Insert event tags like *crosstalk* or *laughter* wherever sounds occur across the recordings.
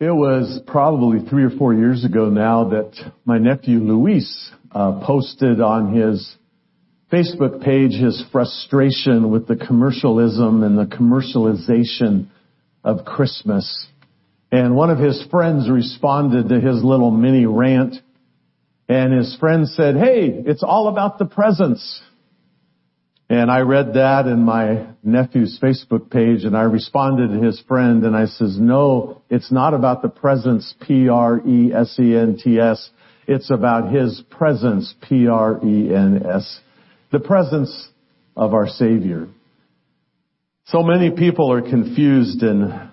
It was probably three or four years ago now that my nephew Luis uh, posted on his Facebook page his frustration with the commercialism and the commercialization of Christmas. And one of his friends responded to his little mini rant and his friend said, hey, it's all about the presents. And I read that in my nephew's Facebook page and I responded to his friend and I says, no, it's not about the presence, P-R-E-S-E-N-T-S. It's about his presence, P-R-E-N-S. The presence of our Savior. So many people are confused and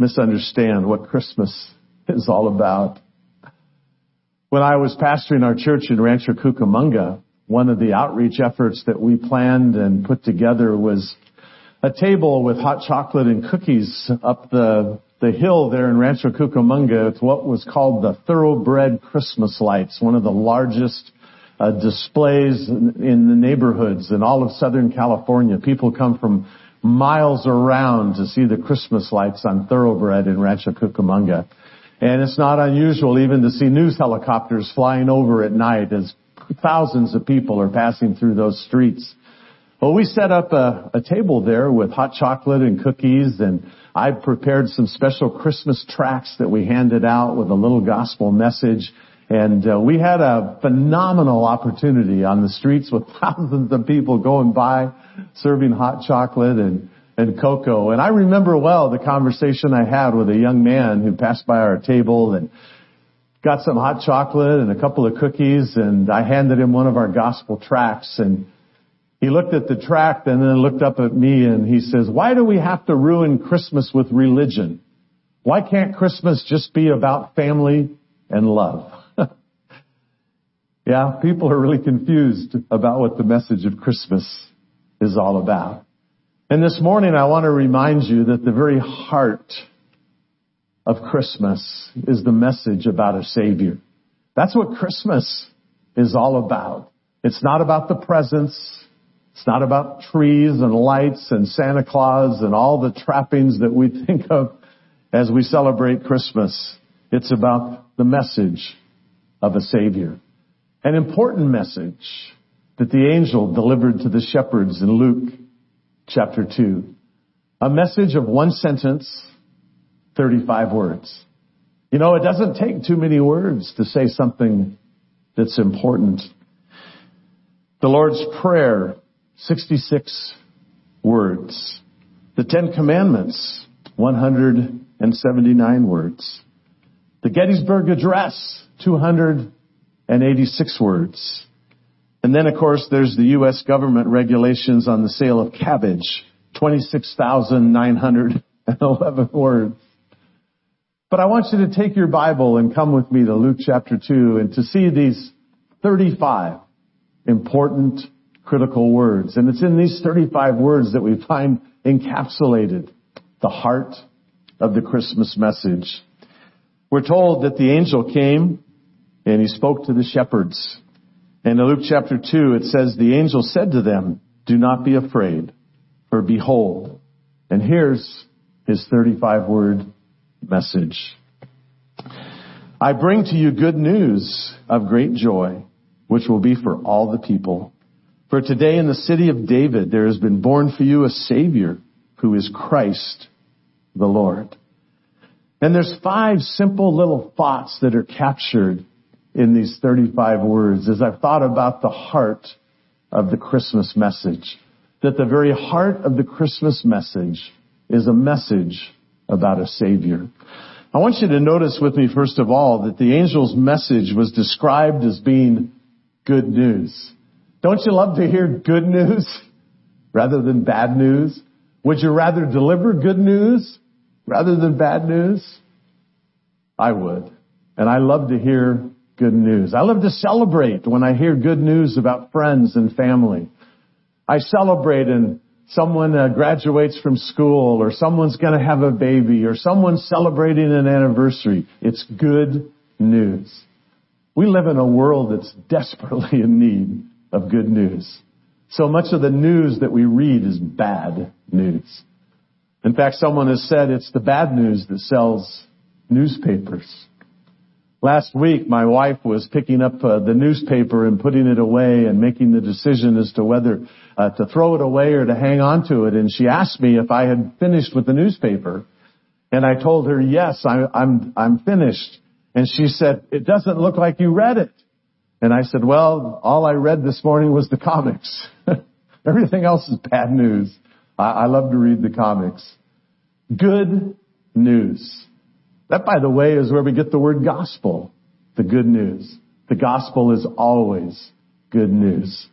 misunderstand what Christmas *laughs* is all about. When I was pastoring our church in Rancho Cucamonga, one of the outreach efforts that we planned and put together was a table with hot chocolate and cookies up the the hill there in Rancho Cucamonga. It's what was called the Thoroughbred Christmas lights, one of the largest uh, displays in, in the neighborhoods in all of Southern California. People come from miles around to see the Christmas lights on Thoroughbred in Rancho Cucamonga. And it's not unusual even to see news helicopters flying over at night as thousands of people are passing through those streets. Well, we set up a, a table there with hot chocolate and cookies and I prepared some special Christmas tracts that we handed out with a little gospel message. And uh, we had a phenomenal opportunity on the streets with *laughs* thousands of people going by, serving hot chocolate and, and cocoa. And I remember well the conversation I had with a young man who passed by our table and got some hot chocolate and a couple of cookies and I handed him one of our gospel tracts and he looked at the tract and then looked up at me and he says, why do we have to ruin Christmas with religion? Why can't Christmas just be about family and love? *laughs* yeah, people are really confused about what the message of Christmas is all about. And this morning I want to remind you that the very heart of Christmas is the message about a Savior. That's what Christmas is all about. It's not about the presents. It's not about trees and lights and Santa Claus and all the trappings that we *laughs* think of as we celebrate Christmas. It's about the message of a Savior. An important message that the angel delivered to the shepherds in Luke chapter 2. A message of one sentence 35 words. You know, it doesn't take too many words to say something that's important. The Lord's Prayer, 66 words. The Ten Commandments, 179 words. The Gettysburg Address, 286 words. And then, of course, there's the U.S. government regulations on the sale of cabbage, 26,911 words. But I want you to take your Bible and come with me to Luke chapter 2 and to see these 35 important critical words. And it's in these 35 words that we find encapsulated the heart of the Christmas message. We're told that the angel came and he spoke to the shepherds. And in Luke chapter 2 it says, the angel said to them, do not be afraid, for behold, and here's his 35 word message. I bring to you good news of great joy, which will be for all the people. For today in the city of David there has been born for you a Savior who is Christ the Lord. And there's five simple little thoughts that are captured in these 35 words as I've thought about the heart of the Christmas message. That the very heart of the Christmas message is a message about a Savior. I want you to notice with me, first of all, that the angel's message was described as being good news. Don't you love to hear good news *laughs* rather than bad news? Would you rather deliver good news rather than bad news? I would. And I love to hear good news. I love to celebrate when I hear good news about friends and family. I celebrate and someone uh, graduates from school or someone's going to have a baby or someone's celebrating an anniversary. It's good news. We live in a world that's *laughs* desperately in need of good news. So much of the news that we read is bad news. In fact, someone has said it's the bad news that sells newspapers. Last week, my wife was picking up uh, the newspaper and putting it away and making the decision as to whether uh, to throw it away or to hang on to it. And she asked me if I had finished with the newspaper. And I told her, yes, I, I'm, I'm finished. And she said, it doesn't look like you read it. And I said, well, all I read this morning was the comics. *laughs* Everything else is bad news. I, I love to read the comics. Good news. That, by the way, is where we get the word gospel. The good news. The gospel is always good news.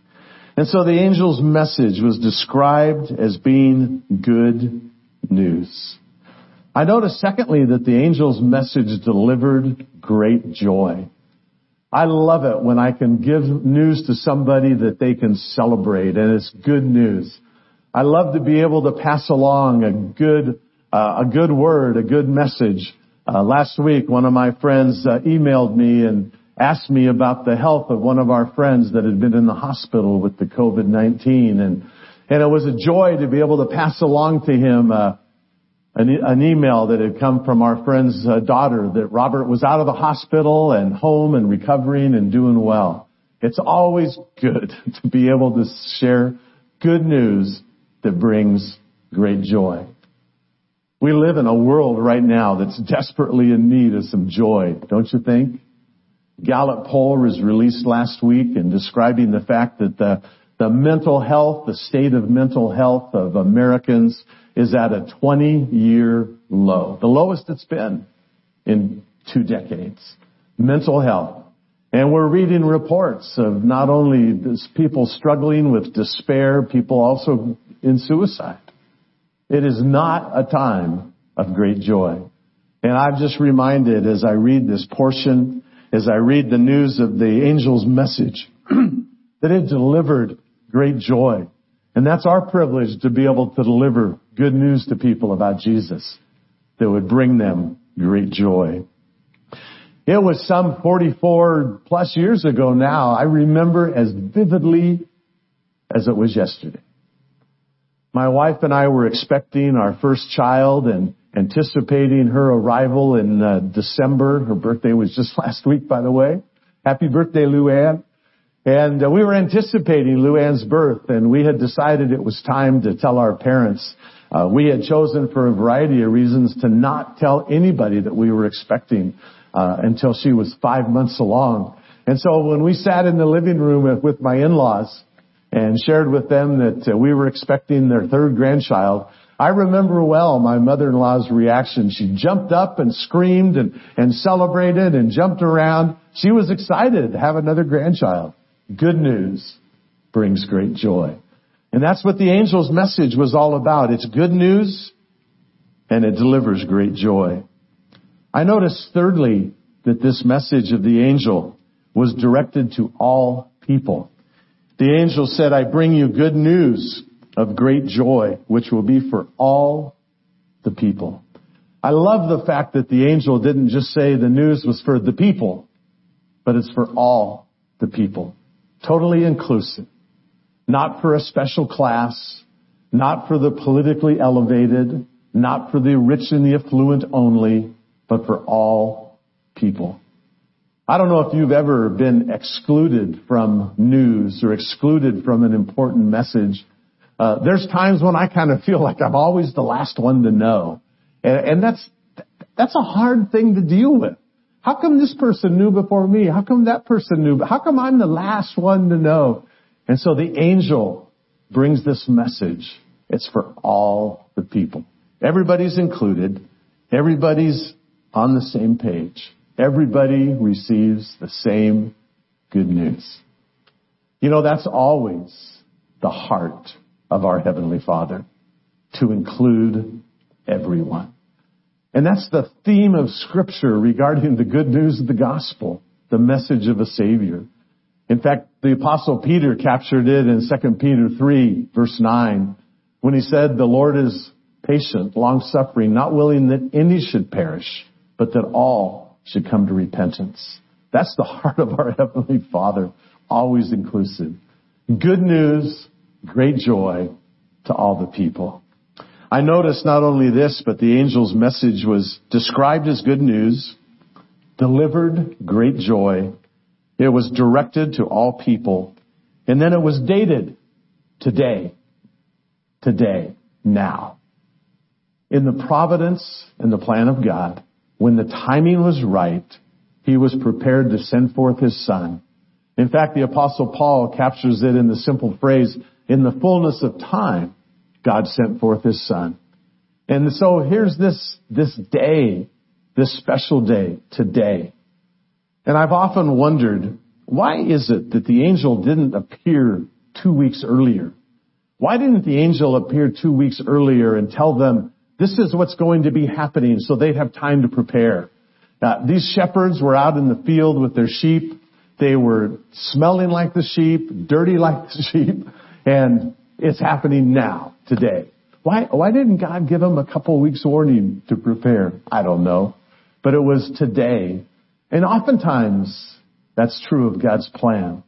And so the angel's message was described as being good news. I notice secondly that the angel's message delivered great joy. I love it when I can give news to somebody that they can celebrate and it's good news. I love to be able to pass along a good, uh, a good word, a good message. Uh, last week, one of my friends uh, emailed me and asked me about the health of one of our friends that had been in the hospital with the COVID-19 and and it was a joy to be able to pass along to him uh, an, an, email that had come from our friend's uh, daughter that Robert was out of the hospital and home and recovering and doing well. It's always good *laughs* to be able to share good news that brings great joy. We live in a world right now that's desperately in need of some joy, don't you think? Gallup poll was released last week and describing the fact that the, the mental health, the state of mental health of Americans is at a 20 year low. The lowest it's been in two decades. Mental health. And we're reading reports of not only people struggling with despair, people also in suicide. It is not a time of great joy. And I'm just reminded as I read this portion as I read the news of the angel's message *clears throat* that it delivered great joy. And that's our privilege to be able to deliver good news to people about Jesus that would bring them great joy. It was some 44 plus years ago now. I remember as vividly as it was yesterday. My wife and I were expecting our first child and anticipating her arrival in uh, December. Her birthday was just *laughs* last week, by the way. Happy birthday, Luann. And uh, we were anticipating Luann's birth, and we had decided it was time to tell our parents. Uh, we had chosen for a variety of reasons to not tell anybody that we were expecting uh, until she was five months along. And so when we sat in the living room with my in-laws and shared with them that uh, we were expecting their third grandchild, I remember well my mother-in-law's reaction. She jumped up and screamed and, and celebrated and jumped around. She was excited to have another grandchild. Good news brings great joy. And that's what the angel's message was all about. It's good news and it delivers great joy. I notice thirdly that this message of the angel was directed to all people. The angel said, I bring you good news of great joy, which will be for all the people. I love the fact that the angel didn't just say the news was for the people, but it's for all the people. Totally inclusive. Not for a special class, not for the politically elevated, not for the rich and the affluent only, but for all people. I don't know if you've ever been excluded from news or excluded from an important message uh, there's times when I kind of feel like I'm always the last one to know. And, and that's, that's a hard thing to deal with. How come this person knew before me? How come that person knew? How come I'm the last one to know? And so the angel brings this message. It's for all the people. Everybody's included. Everybody's on the same page. Everybody receives the same good news. You know, that's always the heart of our Heavenly Father to include everyone. And that's the theme of scripture regarding the good news of the gospel, the message of a savior. In fact, the apostle Peter captured it in 2 Peter 3 verse 9 when he said, the Lord is patient, long suffering, not willing that any should perish, but that all should come to repentance. That's the heart of our *laughs* Heavenly Father, always inclusive. Good news great joy to all the people. I noticed not only this, but the angel's message was described as good news, delivered great joy. It was directed to all people. And then it was dated today, today, now. In the providence and the plan of God, when the timing was right, he was prepared to send forth his son. In fact, the apostle Paul captures it in the simple phrase, in the fullness of time, God sent forth his son. And so here's this, this day, this special day, today. And I've often wondered, why is it that the angel didn't appear two weeks earlier? Why didn't the angel appear two weeks earlier and tell them, this is what's going to be happening so they'd have time to prepare? Uh, these shepherds were out in the field with their sheep. They were smelling like the sheep, dirty *laughs* like the sheep, and it's happening now, today. Why, why didn't God give them a couple weeks warning to prepare? I don't know. But it was today. And oftentimes, that's true of God's plan.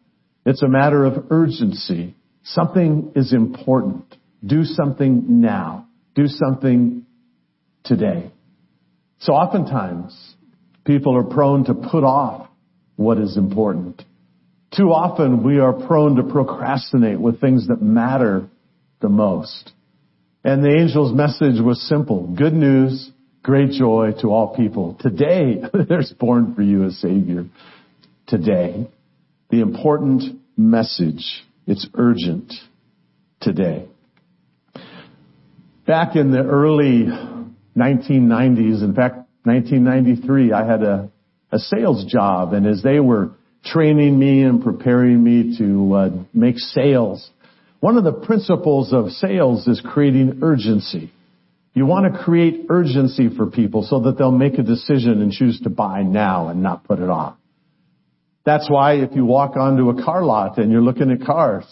It's a matter of urgency. Something is important. Do something now. Do something today. So oftentimes, people are prone to put off what is important. Too often we are prone to procrastinate with things that matter the most. And the angel's message was simple. Good news, great joy to all people. Today, *laughs* there's born for you a savior. Today. The important message. It's urgent. Today. Back in the early 1990s, in fact, 1993, I had a, a sales job and as they were training me and preparing me to uh, make sales, one of the principles of sales is creating urgency. You want to create urgency for people so that they'll make a decision and choose to buy now and not put it off. That's why if you walk onto a car lot and you're looking at cars,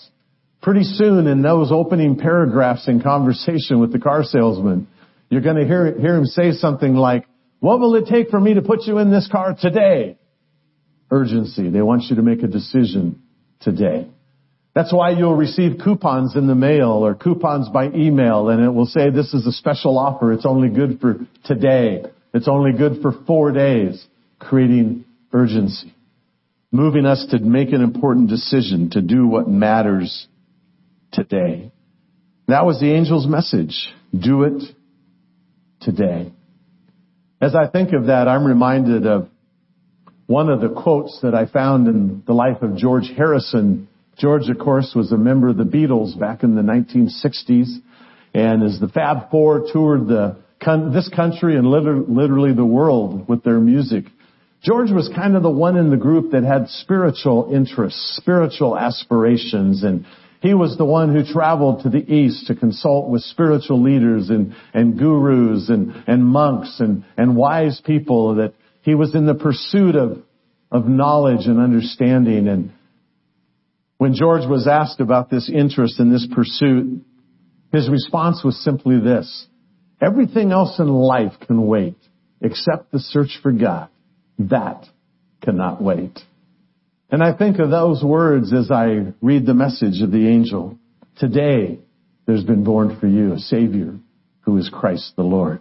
pretty soon in those opening paragraphs in conversation with the car salesman, you're going to hear, hear him say something like, what will it take for me to put you in this car today? Urgency. They want you to make a decision today. That's why you'll receive coupons in the mail or coupons by email and it will say this is a special offer. It's only good for today. It's only good for four days, creating urgency, moving us to make an important decision to do what matters today. That was the angel's message. Do it today. As I think of that, I'm reminded of one of the quotes that I found in the life of George Harrison George, of course, was a member of the Beatles back in the 1960s. And as the Fab Four toured the, this country and literally the world with their music, George was kind of the one in the group that had spiritual interests, spiritual aspirations, and he was the one who traveled to the east to consult with spiritual leaders and, and gurus and, and monks and, and wise people that he was in the pursuit of, of knowledge and understanding and when George was asked about this interest in this pursuit, his response was simply this. Everything else in life can wait except the search for God. That cannot wait. And I think of those words as I read the message of the angel. Today, there's been born for you a Savior who is Christ the Lord.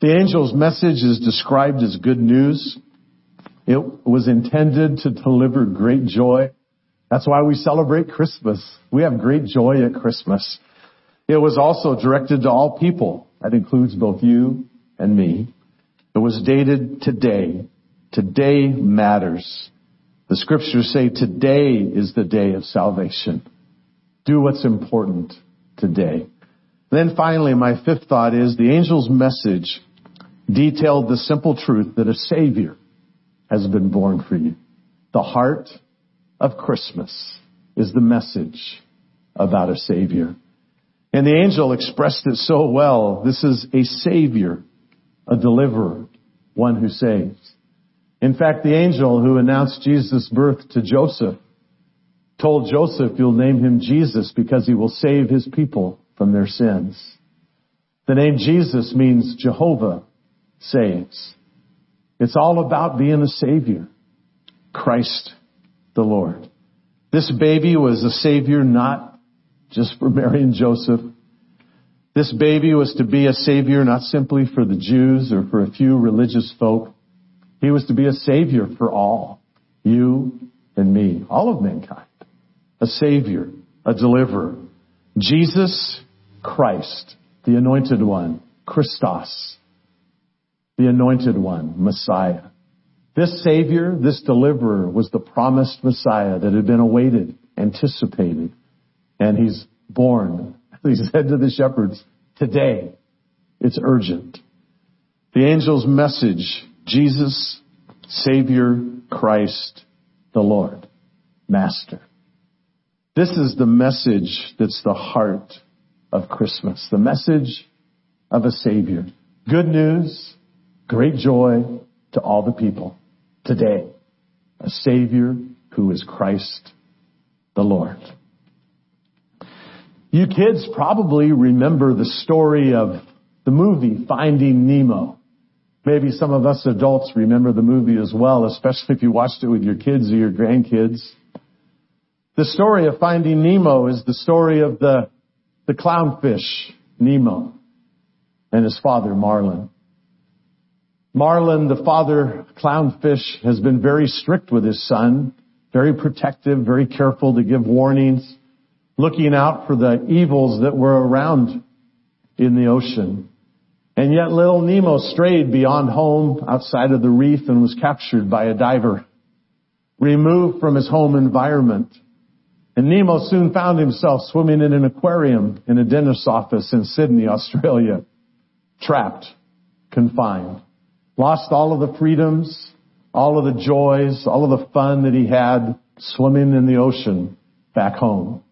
The angel's message is described as good news. It was intended to deliver great joy that's why we celebrate Christmas. We have great joy at Christmas. It was also directed to all people. That includes both you and me. It was dated today. Today matters. The scriptures say today is the day of salvation. Do what's important today. Then finally, my fifth thought is the angel's message detailed the simple truth that a savior has been born for you. The heart of Christmas is the message about a Savior. And the angel expressed it so well. This is a Savior, a deliverer, one who saves. In fact, the angel who announced Jesus' birth to Joseph told Joseph, you'll name him Jesus because he will save his people from their sins. The name Jesus means Jehovah saves. It's all about being a savior. Christ the Lord. This baby was a savior not just for Mary and Joseph. This baby was to be a savior not simply for the Jews or for a few religious folk. He was to be a savior for all. You and me. All of mankind. A savior. A deliverer. Jesus Christ. The anointed one. Christos. The anointed one. Messiah. This Savior, this deliverer was the promised Messiah that had been awaited, anticipated, and He's born. *laughs* He said to the shepherds, today, it's urgent. The angel's message, Jesus, Savior, Christ, the Lord, Master. This is the message that's the heart of Christmas. The message of a Savior. Good news, great joy to all the people today. A Savior who is Christ the Lord. You kids probably remember the story of the movie Finding Nemo. Maybe some of us adults remember the movie as well, especially if you watched it with your kids or your grandkids. The story of Finding Nemo is the story of the, the clownfish, Nemo, and his father, Marlin. Marlin, the father clownfish, has been very strict with his son, very protective, very careful to give warnings, looking out for the evils that were around in the ocean. And yet little Nemo strayed beyond home outside of the reef and was captured by a diver, removed from his home environment. And Nemo soon found himself swimming in an aquarium in a dentist's office in Sydney, *laughs* Australia, trapped, confined. Lost all of the freedoms, all of the joys, all of the fun that he had swimming in the ocean back home.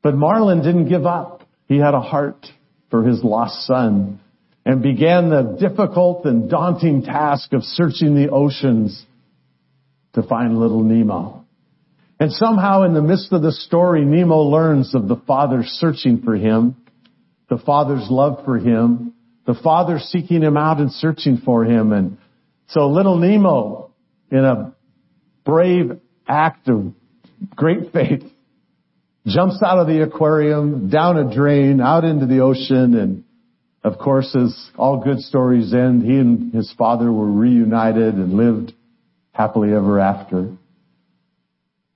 But Marlin didn't give up. He had a heart for his lost son and began the difficult and daunting task of searching the oceans to find little Nemo. And somehow in the midst of the story, Nemo learns of the father searching for him, the father's love for him, the father seeking him out and searching for him. And so little Nemo, in a brave act of great faith, jumps out of the aquarium, down a drain, out into the ocean, and of course, as all good stories end, he and his father were reunited and lived happily ever after. And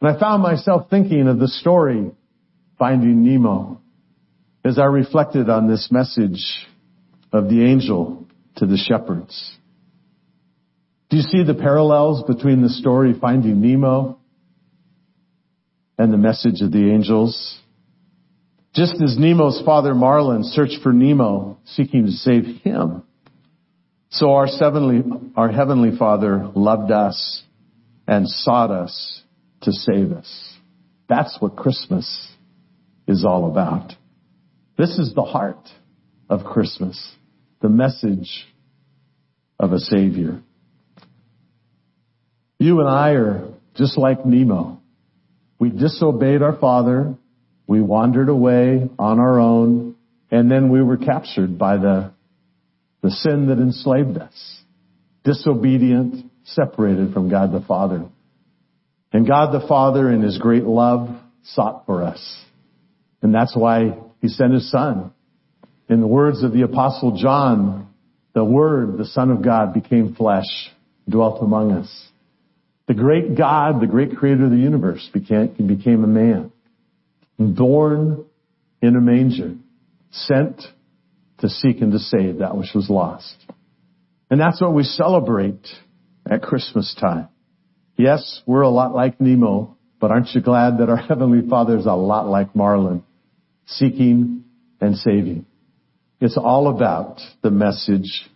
I found myself thinking of the story, Finding Nemo, as I reflected on this message of the angel to the shepherds. Do you see the parallels between the story Finding Nemo and the message of the angels? Just as Nemo's father Marlin searched for Nemo, seeking to save him, so our heavenly, our heavenly father loved us and sought us to save us. That's what Christmas is all about. This is the heart of Christmas the message of a Savior. You and I are just like Nemo. We disobeyed our Father. We wandered away on our own. And then we were captured by the, the sin that enslaved us. Disobedient, separated from God the Father. And God the Father in His great love sought for us. And that's why He sent His Son in the words of the apostle John, the Word, the Son of God, became flesh, dwelt among us. The great God, the great creator of the universe became, became a man. Born in a manger. Sent to seek and to save that which was lost. And that's what we celebrate at Christmas time. Yes, we're a lot like Nemo, but aren't you glad that our *laughs* Heavenly Father is a lot like Marlin, seeking and saving? It's all about the message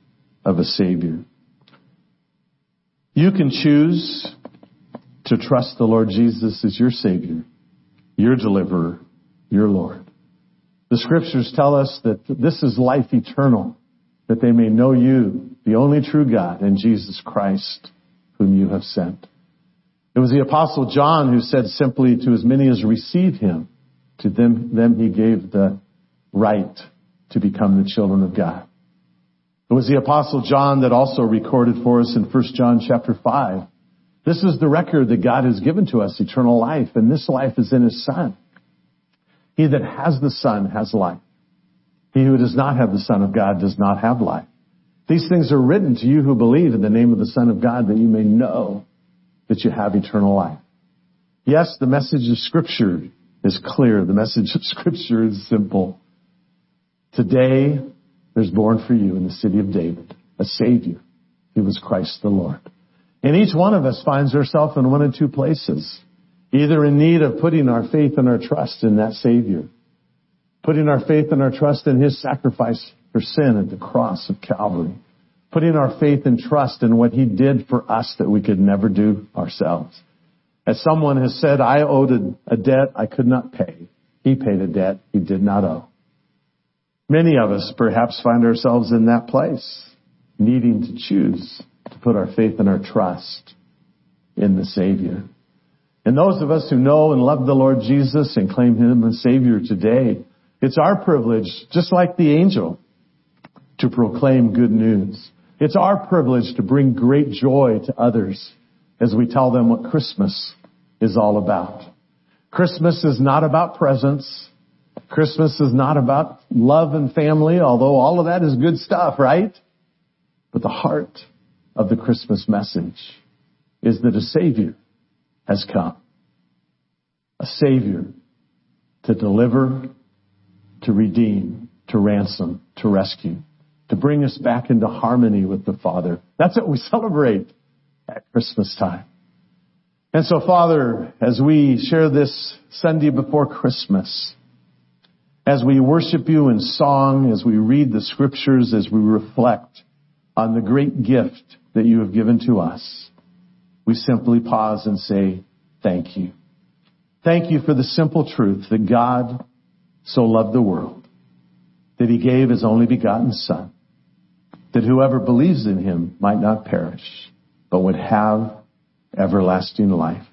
of a Savior. You can choose to trust the Lord Jesus as your Savior, your deliverer, your Lord. The scriptures tell us that this is life eternal, that they may know you, the only true God, and Jesus Christ, whom you have sent. It was the apostle John who said simply to as many as receive him, to them, them he gave the right to become the children of God. It was the apostle John that also recorded for us in 1 John chapter 5. This is the record that God has given to us, eternal life, and this life is in his son. He that has the son has life. He who does not have the Son of God does not have life. These things are written to you who believe in the name of the Son of God that you may know that you have eternal life. Yes, the message of Scripture is clear. The message of Scripture is simple. Today, there's born for you in the city of David a Savior. He was Christ the Lord. And each one of us finds ourselves in one of two places. Either in need of putting our faith and our trust in that Savior. Putting our faith and our trust in His sacrifice for sin at the cross of Calvary. Putting our faith and trust in what He did for us that we could never do ourselves. As someone has said, I owed a, debt I could not pay. He paid a debt he did not owe. Many of us perhaps find ourselves in that place, needing to choose to put our faith and our trust in the Savior. And those of us who know and love the Lord Jesus and claim Him as Savior today, it's our privilege, just like the angel, to proclaim good news. It's our privilege to bring great joy to others as we tell them what Christmas is all about. Christmas is not about presents. Christmas is not about love and family, although all of that is good stuff, right? But the heart of the Christmas message is that a Savior has come. A Savior to deliver, to redeem, to ransom, to rescue, to bring us back into harmony with the Father. That's what we *laughs* celebrate at Christmas time. And so, Father, as we share this Sunday before Christmas, as we worship you in song, as we read the scriptures, as we reflect on the great gift that you have given to us, we simply pause and say, thank you. Thank you for the simple truth that God so loved the world that he gave his only begotten son, that whoever believes in him might not perish, but would have everlasting life.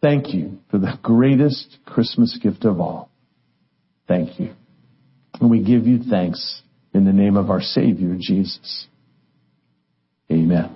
Thank you for the greatest Christmas gift of all. Thank you. And we give you thanks in the name of our Savior, Jesus. Amen.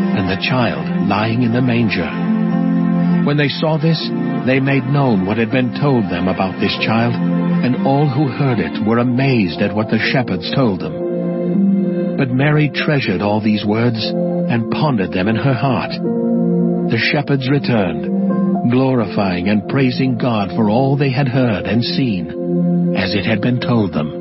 and the child lying in the manger. When they saw this, they made known what had been told them about this child, and all who heard it were amazed at what the shepherds told them. But Mary treasured all these words and pondered them in her heart. The shepherds returned, glorifying and praising God for all they had heard and seen, as it had been told them.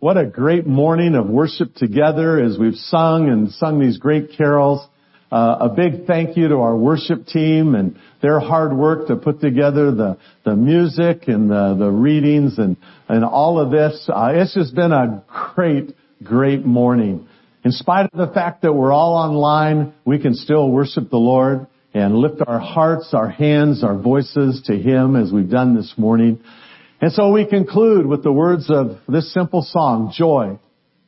What a great morning of worship together as we've sung and sung these great carols. Uh, a big thank you to our worship team and their hard work to put together the, the music and the, the readings and, and all of this. Uh, it's just been a great, great morning. In spite of the fact that we're all online, we can still worship the Lord and lift our hearts, our hands, our voices to Him as we've done this morning. And so we conclude with the words of this simple song, Joy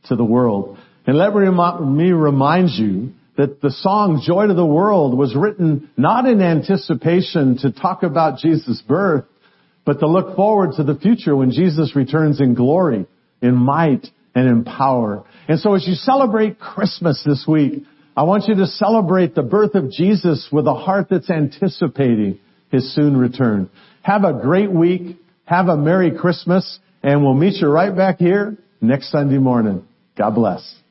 to the World. And let me remind you that the song Joy to the World was written not in anticipation to talk about Jesus' birth, but to look forward to the future when Jesus returns in glory, in might, and in power. And so as you celebrate Christmas this week, I want you to celebrate the birth of Jesus with a heart that's anticipating His soon return. Have a great week. Have a Merry Christmas and we'll meet you right back here next Sunday morning. God bless.